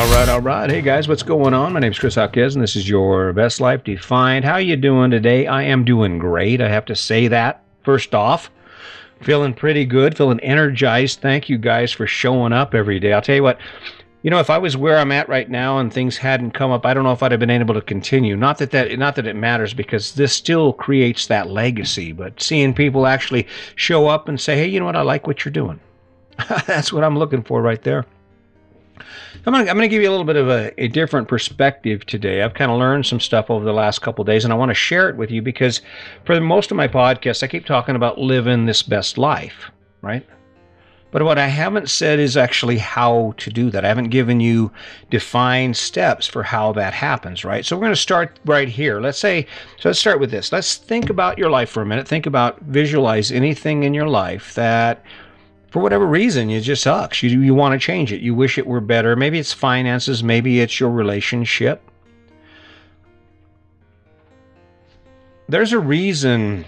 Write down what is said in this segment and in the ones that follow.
All right, all right. Hey guys, what's going on? My name is Chris Hawkes, and this is your Best Life Defined. How you doing today? I am doing great. I have to say that first off. Feeling pretty good, feeling energized. Thank you guys for showing up every day. I'll tell you what, you know, if I was where I'm at right now and things hadn't come up, I don't know if I'd have been able to continue. Not that that not that it matters because this still creates that legacy, but seeing people actually show up and say, "Hey, you know what? I like what you're doing." That's what I'm looking for right there. I'm going to give you a little bit of a, a different perspective today. I've kind of learned some stuff over the last couple days, and I want to share it with you because for most of my podcasts, I keep talking about living this best life, right? But what I haven't said is actually how to do that. I haven't given you defined steps for how that happens, right? So we're going to start right here. Let's say, so let's start with this. Let's think about your life for a minute. Think about, visualize anything in your life that for whatever reason, it just sucks. You, you want to change it. You wish it were better. Maybe it's finances, maybe it's your relationship. There's a reason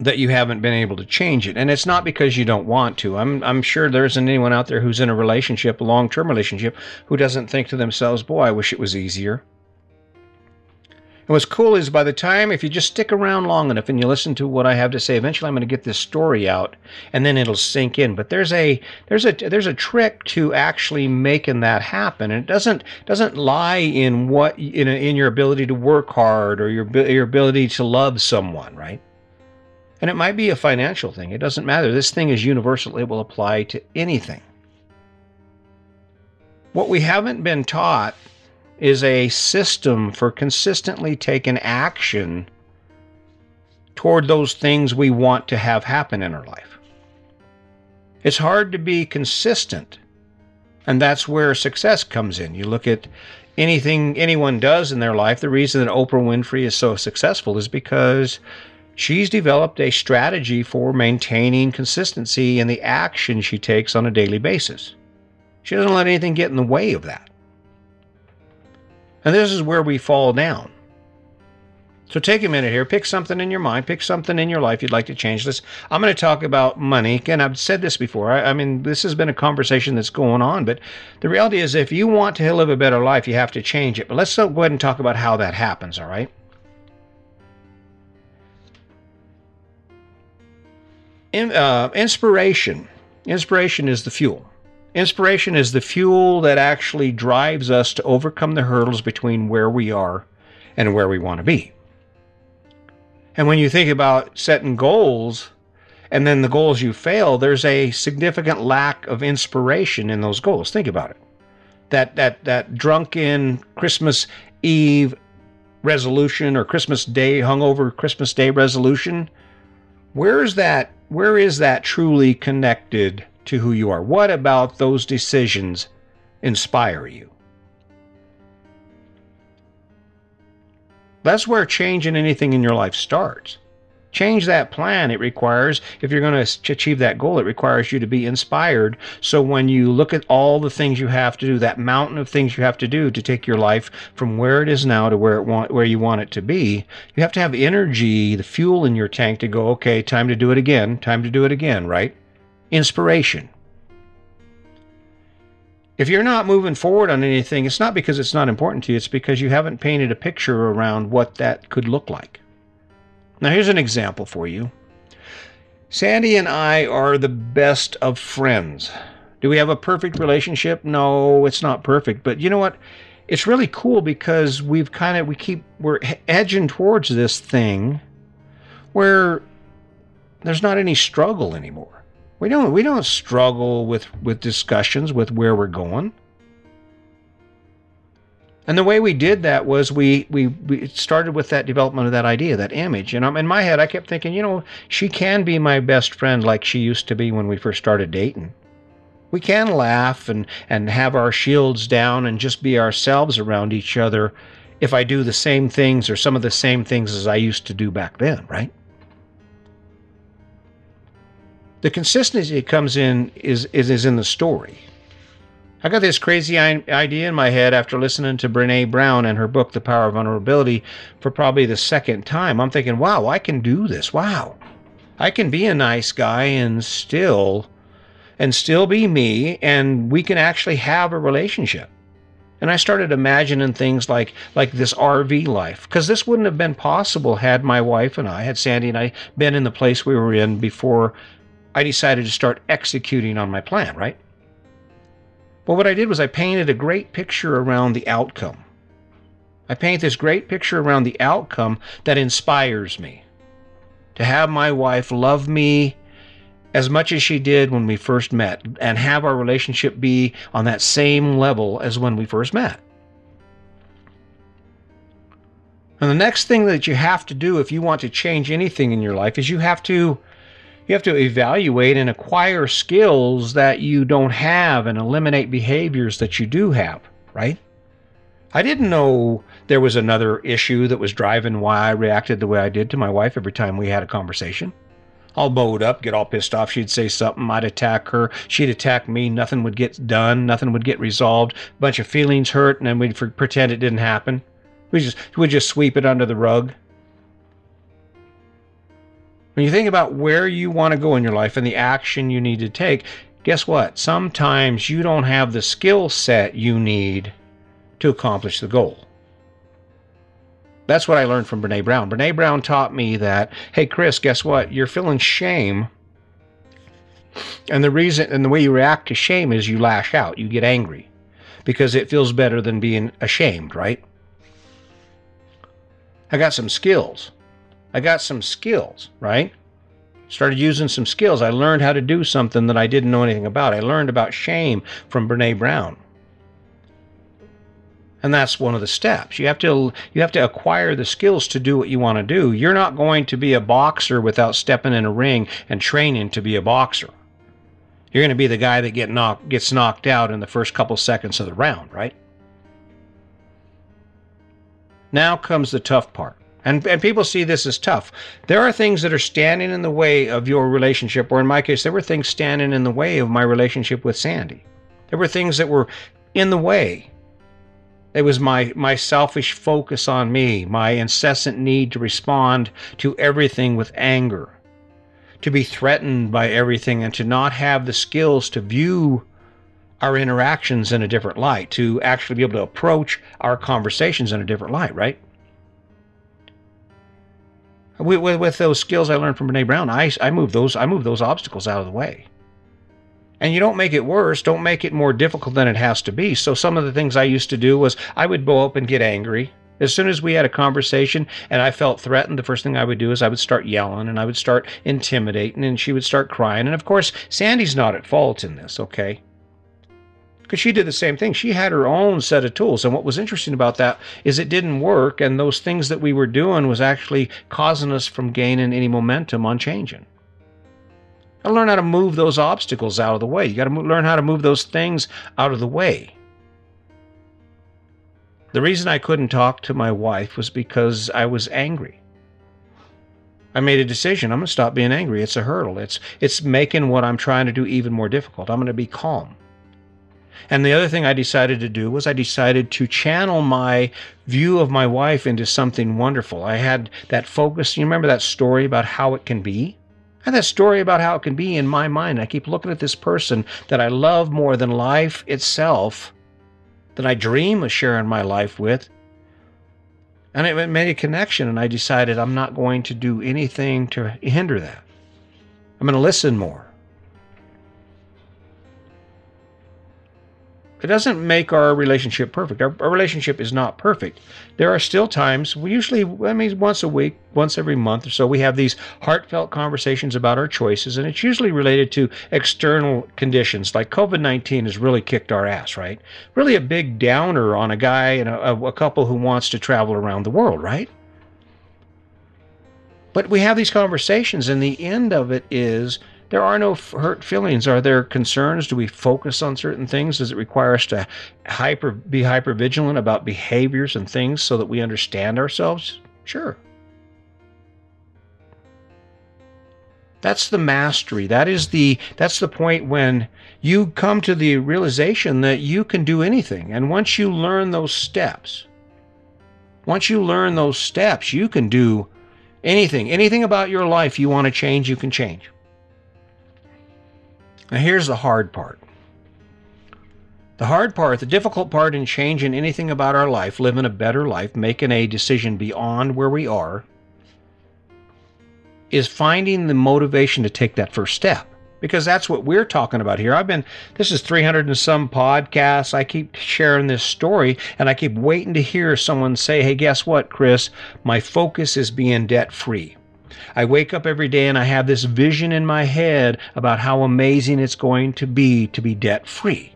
that you haven't been able to change it. And it's not because you don't want to. I'm, I'm sure there isn't anyone out there who's in a relationship, a long term relationship, who doesn't think to themselves, boy, I wish it was easier. And what's cool is by the time, if you just stick around long enough and you listen to what I have to say, eventually I'm going to get this story out, and then it'll sink in. But there's a there's a there's a trick to actually making that happen, and it doesn't doesn't lie in what in a, in your ability to work hard or your your ability to love someone, right? And it might be a financial thing. It doesn't matter. This thing is universal. It will apply to anything. What we haven't been taught is a system for consistently taking action toward those things we want to have happen in our life. It's hard to be consistent, and that's where success comes in. You look at anything anyone does in their life, the reason that Oprah Winfrey is so successful is because she's developed a strategy for maintaining consistency in the action she takes on a daily basis. She doesn't let anything get in the way of that. And this is where we fall down. So take a minute here, pick something in your mind, pick something in your life you'd like to change. This I'm going to talk about money. Again, I've said this before. I, I, mean, this has been a conversation that's going on, but the reality is if you want to live a better life, you have to change it. But let's go ahead and talk about how that happens, all right? In, uh, inspiration. Inspiration is the fuel. Inspiration is the fuel that actually drives us to overcome the hurdles between where we are and where we want to be. And when you think about setting goals and then the goals you fail, there's a significant lack of inspiration in those goals. Think about it. That that that drunken Christmas Eve resolution or Christmas Day hungover Christmas Day resolution, where is that where is that truly connected to who you are? What about those decisions inspire you? That's where change in anything in your life starts. Change that plan. It requires, if you're going to achieve that goal, it requires you to be inspired. So when you look at all the things you have to do, that mountain of things you have to do to take your life from where it is now to where it want, where you want it to be, you have to have energy, the fuel in your tank to go, okay, time to do it again, time to do it again, right? Inspiration. If you're not moving forward on anything, it's not because it's not important to you, it's because you haven't painted a picture around what that could look like. Now, here's an example for you. Sandy and I are the best of friends. Do we have a perfect relationship? No, it's not perfect. But you know what? It's really cool because we've kind of, we keep, we're edging towards this thing where there's not any struggle anymore. We don't we don't struggle with with discussions with where we're going. And the way we did that was we, we, we started with that development of that idea, that image. And I'm, in my head, I kept thinking, you know, she can be my best friend like she used to be when we first started dating. We can laugh and, and have our shields down and just be ourselves around each other if I do the same things or some of the same things as I used to do back then, right? The consistency that comes in is, is, is in the story. I got this crazy idea in my head after listening to Brene Brown and her book, The Power of Vulnerability, for probably the second time. I'm thinking, wow, I can do this. Wow. I can be a nice guy and still and still be me and we can actually have a relationship. And I started imagining things like like this RV life because this wouldn't have been possible had my wife and I had Sandy and I been in the place we were in before I decided to start executing on my plan, right? Well, what I did was I painted a great picture around the outcome. I paint this great picture around the outcome that inspires me. To have my wife love me as much as she did when we first met and have our relationship be on that same level as when we first met. And the next thing that you have to do if you want to change anything in your life is you have to you have to evaluate and acquire skills that you don't have and eliminate behaviors that you do have, right? I didn't know there was another issue that was driving why I reacted the way I did to my wife every time we had a conversation. All bowed up, get all pissed off. She'd say something, I'd attack her. She'd attack me. Nothing would get done. Nothing would get resolved. A bunch of feelings hurt, and then we'd pretend it didn't happen. We just we'd just sweep it under the rug. When you think about where you want to go in your life and the action you need to take, guess what? Sometimes you don't have the skill set you need to accomplish the goal. That's what I learned from Brene Brown. Brene Brown taught me that, hey, Chris, guess what? You're feeling shame. And the reason and the way you react to shame is you lash out, you get angry because it feels better than being ashamed, right? I got some skills. I got some skills, right? Started using some skills. I learned how to do something that I didn't know anything about. I learned about shame from Brene Brown. And that's one of the steps. You have to you have to acquire the skills to do what you want to do. You're not going to be a boxer without stepping in a ring and training to be a boxer. You're going to be the guy that get knocked gets knocked out in the first couple seconds of the round, right? Now comes the tough part. And, and people see this as tough. There are things that are standing in the way of your relationship, or in my case, there were things standing in the way of my relationship with Sandy. There were things that were in the way. It was my, my selfish focus on me, my incessant need to respond to everything with anger, to be threatened by everything, and to not have the skills to view our interactions in a different light, to actually be able to approach our conversations in a different light, right? With, with, with, those skills I learned from Brene Brown, I, I move those I move those obstacles out of the way. And you don't make it worse, don't make it more difficult than it has to be. So some of the things I used to do was I would go up and get angry. As soon as we had a conversation and I felt threatened, the first thing I would do is I would start yelling and I would start intimidating and she would start crying. And of course, Sandy's not at fault in this, okay? Because she did the same thing. She had her own set of tools. And what was interesting about that is it didn't work. And those things that we were doing was actually causing us from gaining any momentum on changing. I learn how to move those obstacles out of the way. You got to learn how to move those things out of the way. The reason I couldn't talk to my wife was because I was angry. I made a decision. I'm going to stop being angry. It's a hurdle. It's it's making what I'm trying to do even more difficult. I'm going to be calm. And the other thing I decided to do was I decided to channel my view of my wife into something wonderful. I had that focus. You remember that story about how it can be? I had that story about how it can be in my mind. I keep looking at this person that I love more than life itself, that I dream of sharing my life with. And it made a connection, and I decided I'm not going to do anything to hinder that. I'm going to listen more. It doesn't make our relationship perfect. Our, our, relationship is not perfect. There are still times, we usually, I mean, once a week, once every month or so, we have these heartfelt conversations about our choices, and it's usually related to external conditions. Like COVID 19 has really kicked our ass, right? Really a big downer on a guy and a, a couple who wants to travel around the world, right? But we have these conversations, and the end of it is there are no hurt feelings. Are there concerns? Do we focus on certain things? Does it require us to hyper be hyper vigilant about behaviors and things so that we understand ourselves? Sure. That's the mastery. That is the that's the point when you come to the realization that you can do anything. And once you learn those steps, once you learn those steps, you can do anything. Anything about your life you want to change, you can change. Now, here's the hard part The hard part, the difficult part in changing anything about our life, living a better life, making a decision beyond where we are, is finding the motivation to take that first step. Because that's what we're talking about here. I've been, this is 300 and some podcasts. I keep sharing this story and I keep waiting to hear someone say, hey, guess what, Chris? My focus is being debt free. I wake up every day and I have this vision in my head about how amazing it's going to be to be debt free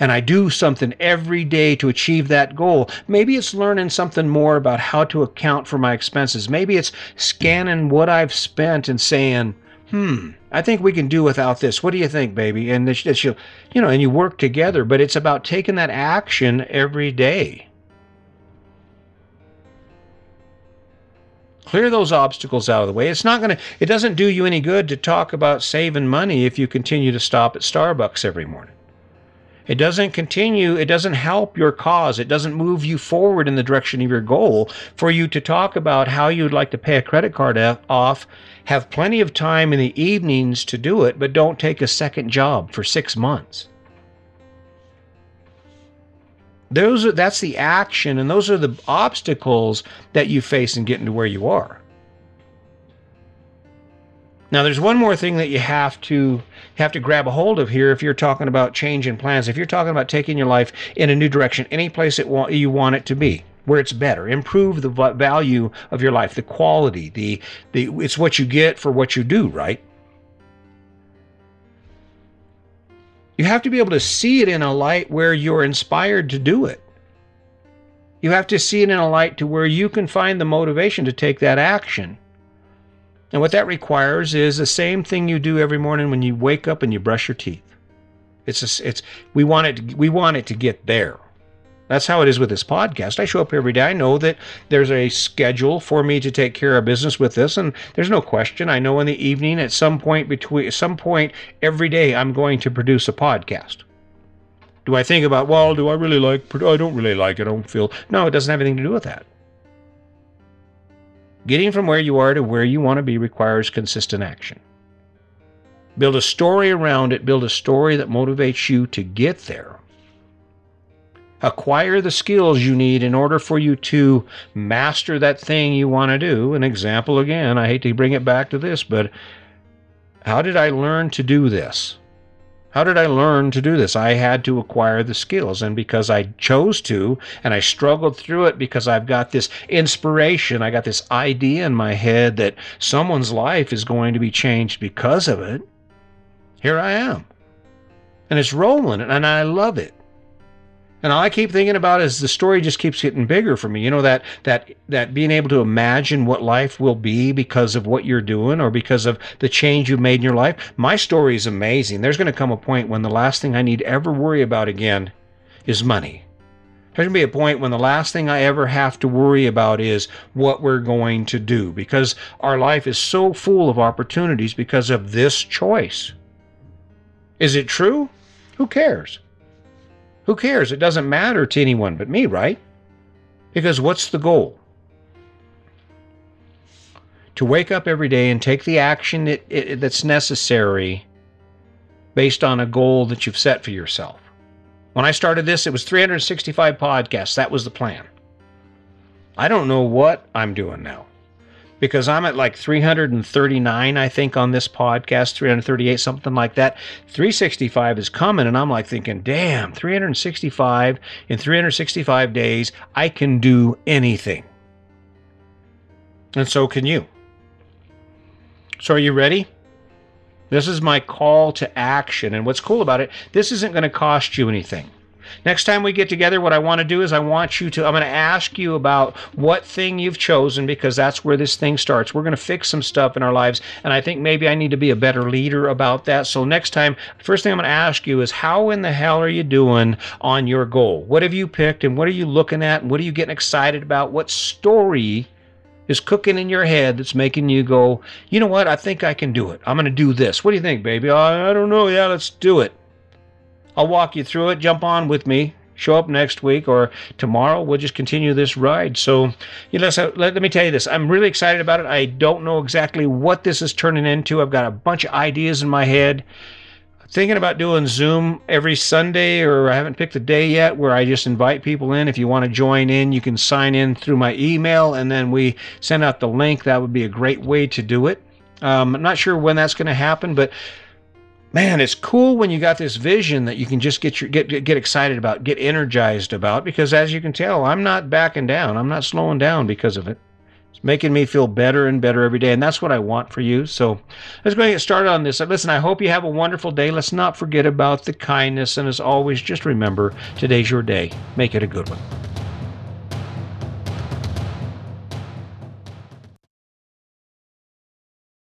and I do something every day to achieve that goal. Maybe it's learning something more about how to account for my expenses. Maybe it's scanning what I've spent and saying, hmm, I think we can do without this. What do you think, baby? And you know, and you work together, but it's about taking that action every day. Clear those obstacles out of the way. It's not going to, it doesn't do you any good to talk about saving money if you continue to stop at Starbucks every morning. It doesn't continue, it doesn't help your cause, it doesn't move you forward in the direction of your goal for you to talk about how you'd like to pay a credit card off, have plenty of time in the evenings to do it, but don't take a second job for six months. Those are, that's the action, and those are the obstacles that you face in getting to where you are. Now, there's one more thing that you have to have to grab a hold of here if you're talking about changing plans. If you're talking about taking your life in a new direction, any place it you want it to be, where it's better, improve the value of your life, the quality, the the it's what you get for what you do, right? You have to be able to see it in a light where you're inspired to do it. You have to see it in a light to where you can find the motivation to take that action. And what that requires is the same thing you do every morning when you wake up and you brush your teeth. It's it's we want it to, we want it to get there. That's how it is with this podcast. I show up every day. I know that there's a schedule for me to take care of business with this, and there's no question. I know in the evening, at some point between some point every day, I'm going to produce a podcast. Do I think about well? Do I really like? I don't really like it. I don't feel. No, it doesn't have anything to do with that. Getting from where you are to where you want to be requires consistent action. Build a story around it, build a story that motivates you to get there. Acquire the skills you need in order for you to master that thing you want to do. An example again, I hate to bring it back to this, but how did I learn to do this? How did I learn to do this? I had to acquire the skills. And because I chose to, and I struggled through it because I've got this inspiration, I got this idea in my head that someone's life is going to be changed because of it, here I am. And it's rolling, and I love it. And all I keep thinking about is the story just keeps getting bigger for me. You know that that that being able to imagine what life will be because of what you're doing or because of the change you've made in your life. My story is amazing. There's going to come a point when the last thing I need ever worry about again is money. There's going to be a point when the last thing I ever have to worry about is what we're going to do because our life is so full of opportunities because of this choice. Is it true? Who cares? Who cares? It doesn't matter to anyone but me, right? Because what's the goal? To wake up every day and take the action it, that's necessary based on a goal that you've set for yourself. When I started this, it was 365 podcasts. That was the plan. I don't know what I'm doing now because I'm at like 339, I think, on this podcast, 338, something like that. 365 is coming, and I'm like thinking, damn, 365 in 365 days, I can do anything. And so can you. So, are you ready? This is my call to action. And what's cool about it, this isn't going to cost you anything. Next time we get together, what I want to do is I want you to, I'm going to ask you about what thing you've chosen because that's where this thing starts. We're going to fix some stuff in our lives. And I think maybe I need to be a better leader about that. So next time, first thing I'm going to ask you is how in the hell are you doing on your goal? What have you picked and what are you looking at and what are you getting excited about? What story is cooking in your head that's making you go, you know what? I think I can do it. I'm going to do this. What do you think, baby? I don't know. Yeah, let's do it. I'll walk you through it. Jump on with me. Show up next week or tomorrow. We'll just continue this ride. So, you know, so let, let me tell you this. I'm really excited about it. I don't know exactly what this is turning into. I've got a bunch of ideas in my head. thinking about doing Zoom every Sunday, or I haven't picked a day yet where I just invite people in. If you want to join in, you can sign in through my email and then we send out the link. That would be a great way to do it. Um, I'm not sure when that's going to happen, but man, it's cool when you got this vision that you can just get your get get excited about, get energized about. Because as you can tell, I'm not backing down. I'm not slowing down because of it. It's making me feel better and better every day, and that's what I want for you. So let's go and get started on this. Uh, listen, I hope you have a wonderful day. Let's not forget about the kindness, and as always, just remember today's your day. Make it a good one.